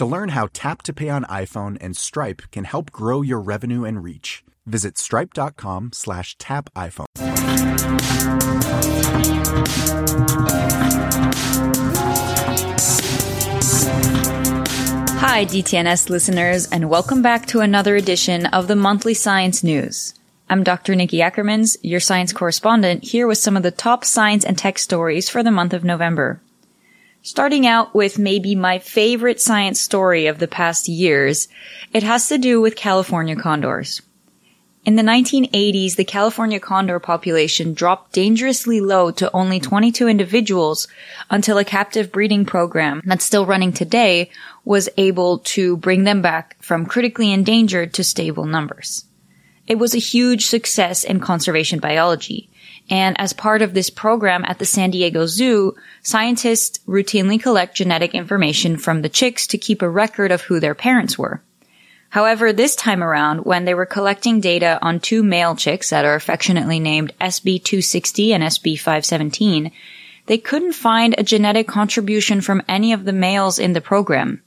To learn how Tap to Pay on iPhone and Stripe can help grow your revenue and reach, visit stripe.com slash tap iPhone. Hi, DTNS listeners, and welcome back to another edition of the Monthly Science News. I'm Dr. Nikki Ackermans, your science correspondent, here with some of the top science and tech stories for the month of November. Starting out with maybe my favorite science story of the past years, it has to do with California condors. In the 1980s, the California condor population dropped dangerously low to only 22 individuals until a captive breeding program that's still running today was able to bring them back from critically endangered to stable numbers. It was a huge success in conservation biology. And as part of this program at the San Diego Zoo, scientists routinely collect genetic information from the chicks to keep a record of who their parents were. However, this time around, when they were collecting data on two male chicks that are affectionately named SB260 and SB517, they couldn't find a genetic contribution from any of the males in the program,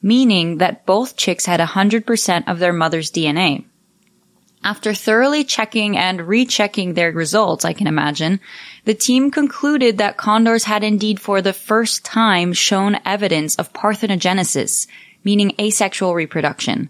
meaning that both chicks had 100% of their mother's DNA. After thoroughly checking and rechecking their results, I can imagine, the team concluded that condors had indeed for the first time shown evidence of parthenogenesis, meaning asexual reproduction.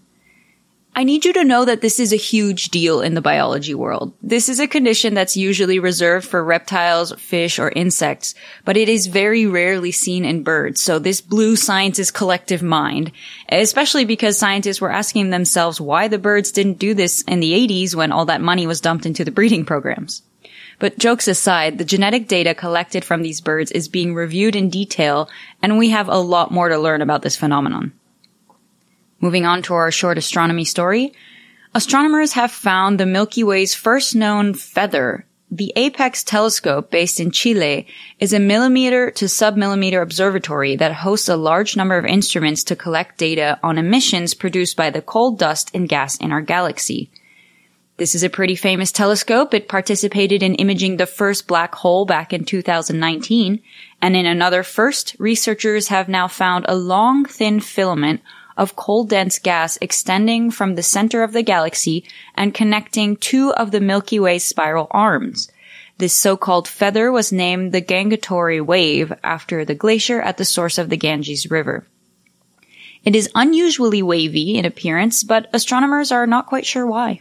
I need you to know that this is a huge deal in the biology world. This is a condition that's usually reserved for reptiles, fish, or insects, but it is very rarely seen in birds. So this blew scientists' collective mind, especially because scientists were asking themselves why the birds didn't do this in the 80s when all that money was dumped into the breeding programs. But jokes aside, the genetic data collected from these birds is being reviewed in detail, and we have a lot more to learn about this phenomenon. Moving on to our short astronomy story. Astronomers have found the Milky Way's first known feather. The APEX telescope based in Chile is a millimeter to submillimeter observatory that hosts a large number of instruments to collect data on emissions produced by the coal dust and gas in our galaxy. This is a pretty famous telescope. It participated in imaging the first black hole back in 2019. And in another first, researchers have now found a long, thin filament of cold dense gas extending from the center of the galaxy and connecting two of the Milky Way's spiral arms. This so-called feather was named the Gangotri Wave after the glacier at the source of the Ganges River. It is unusually wavy in appearance, but astronomers are not quite sure why.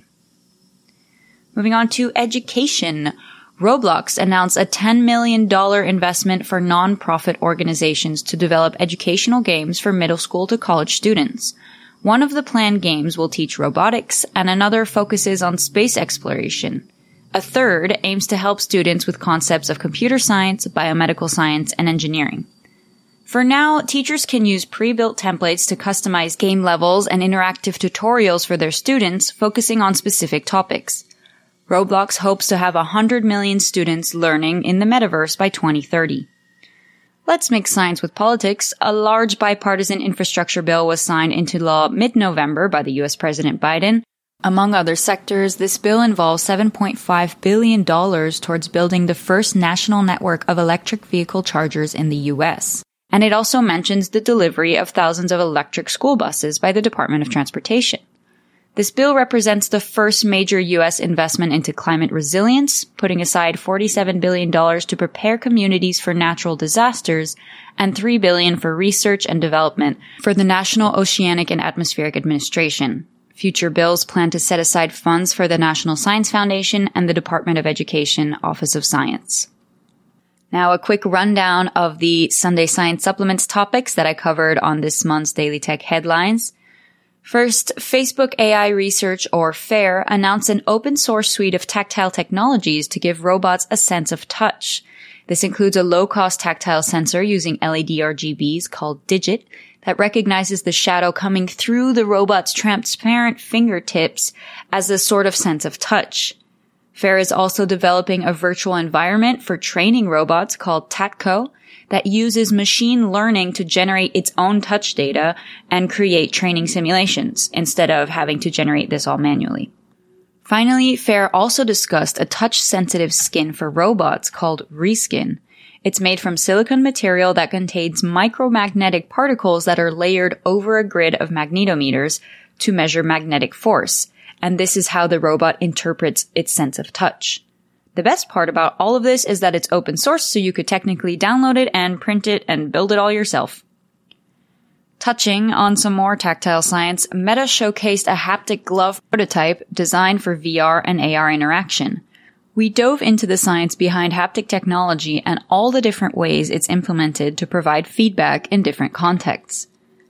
Moving on to education. Roblox announced a $10 million investment for nonprofit organizations to develop educational games for middle school to college students. One of the planned games will teach robotics and another focuses on space exploration. A third aims to help students with concepts of computer science, biomedical science, and engineering. For now, teachers can use pre-built templates to customize game levels and interactive tutorials for their students, focusing on specific topics. Roblox hopes to have 100 million students learning in the metaverse by 2030. Let's make science with politics. A large bipartisan infrastructure bill was signed into law mid-November by the US President Biden. Among other sectors, this bill involves $7.5 billion towards building the first national network of electric vehicle chargers in the US. And it also mentions the delivery of thousands of electric school buses by the Department of Transportation. This bill represents the first major U.S. investment into climate resilience, putting aside $47 billion to prepare communities for natural disasters and 3 billion for research and development for the National Oceanic and Atmospheric Administration. Future bills plan to set aside funds for the National Science Foundation and the Department of Education Office of Science. Now, a quick rundown of the Sunday Science Supplements topics that I covered on this month's Daily Tech headlines. First, Facebook AI Research or FAIR announced an open source suite of tactile technologies to give robots a sense of touch. This includes a low cost tactile sensor using LED RGBs called Digit that recognizes the shadow coming through the robot's transparent fingertips as a sort of sense of touch. FAIR is also developing a virtual environment for training robots called TACTO that uses machine learning to generate its own touch data and create training simulations instead of having to generate this all manually. Finally, Fair also discussed a touch sensitive skin for robots called Reskin. It's made from silicon material that contains micromagnetic particles that are layered over a grid of magnetometers to measure magnetic force. And this is how the robot interprets its sense of touch. The best part about all of this is that it's open source, so you could technically download it and print it and build it all yourself. Touching on some more tactile science, Meta showcased a haptic glove prototype designed for VR and AR interaction. We dove into the science behind haptic technology and all the different ways it's implemented to provide feedback in different contexts.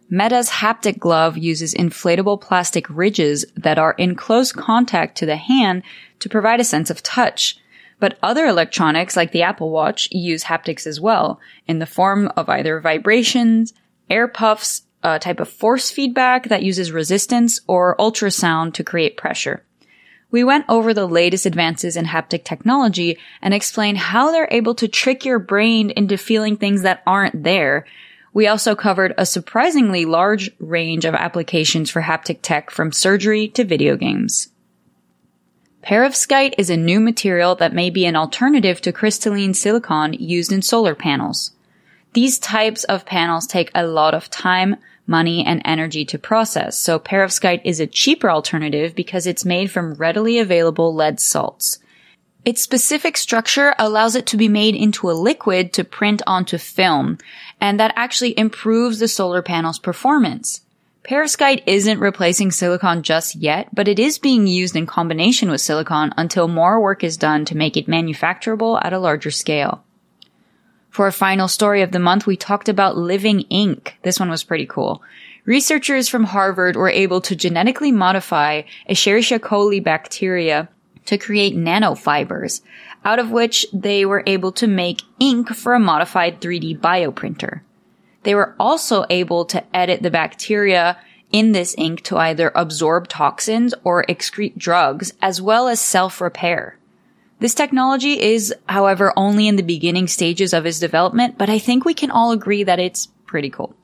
Meta's haptic glove uses inflatable plastic ridges that are in close contact to the hand to provide a sense of touch, but other electronics like the Apple Watch use haptics as well in the form of either vibrations, air puffs, a type of force feedback that uses resistance or ultrasound to create pressure. We went over the latest advances in haptic technology and explained how they're able to trick your brain into feeling things that aren't there. We also covered a surprisingly large range of applications for haptic tech from surgery to video games. Perovskite is a new material that may be an alternative to crystalline silicon used in solar panels. These types of panels take a lot of time, money, and energy to process, so perovskite is a cheaper alternative because it's made from readily available lead salts. Its specific structure allows it to be made into a liquid to print onto film, and that actually improves the solar panel's performance. Perovskite isn't replacing silicon just yet, but it is being used in combination with silicon until more work is done to make it manufacturable at a larger scale. For our final story of the month, we talked about living ink. This one was pretty cool. Researchers from Harvard were able to genetically modify Escherichia coli bacteria to create nanofibers, out of which they were able to make ink for a modified 3D bioprinter. They were also able to edit the bacteria in this ink to either absorb toxins or excrete drugs, as well as self-repair. This technology is, however, only in the beginning stages of its development, but I think we can all agree that it's pretty cool.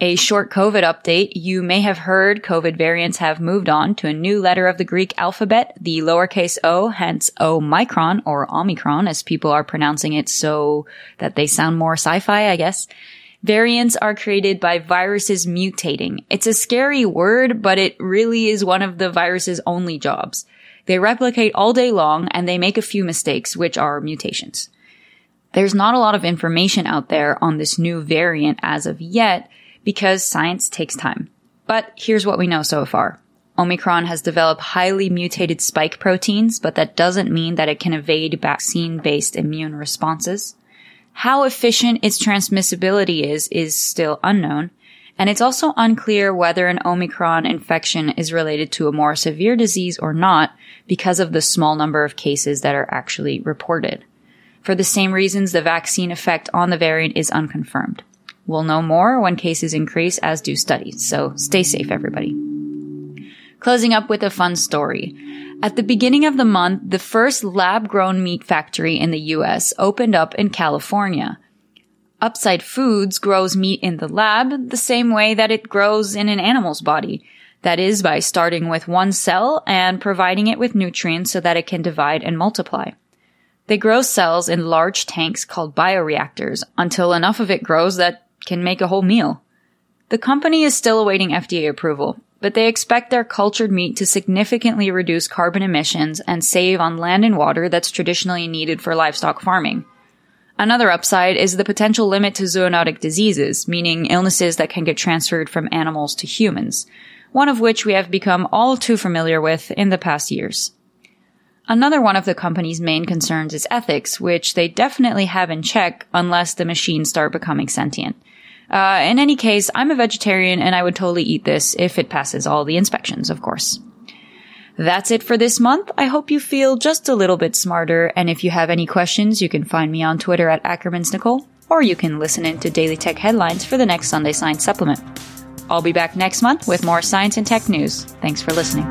A short COVID update. You may have heard COVID variants have moved on to a new letter of the Greek alphabet, the lowercase o, hence Omicron or Omicron as people are pronouncing it so that they sound more sci-fi, I guess. Variants are created by viruses mutating. It's a scary word, but it really is one of the virus's only jobs. They replicate all day long and they make a few mistakes, which are mutations. There's not a lot of information out there on this new variant as of yet because science takes time. But here's what we know so far. Omicron has developed highly mutated spike proteins, but that doesn't mean that it can evade vaccine-based immune responses. How efficient its transmissibility is is still unknown, and it's also unclear whether an Omicron infection is related to a more severe disease or not because of the small number of cases that are actually reported. For the same reasons, the vaccine effect on the variant is unconfirmed. We'll know more when cases increase as do studies, so stay safe everybody. Closing up with a fun story. At the beginning of the month, the first lab grown meat factory in the US opened up in California. Upside Foods grows meat in the lab the same way that it grows in an animal's body. That is by starting with one cell and providing it with nutrients so that it can divide and multiply. They grow cells in large tanks called bioreactors until enough of it grows that can make a whole meal. The company is still awaiting FDA approval, but they expect their cultured meat to significantly reduce carbon emissions and save on land and water that's traditionally needed for livestock farming. Another upside is the potential limit to zoonotic diseases, meaning illnesses that can get transferred from animals to humans, one of which we have become all too familiar with in the past years. Another one of the company's main concerns is ethics, which they definitely have in check unless the machines start becoming sentient. Uh, in any case, I'm a vegetarian and I would totally eat this if it passes all the inspections, of course. That's it for this month. I hope you feel just a little bit smarter. And if you have any questions, you can find me on Twitter at Ackermans Nicole, or you can listen in to Daily Tech headlines for the next Sunday Science Supplement. I'll be back next month with more science and tech news. Thanks for listening.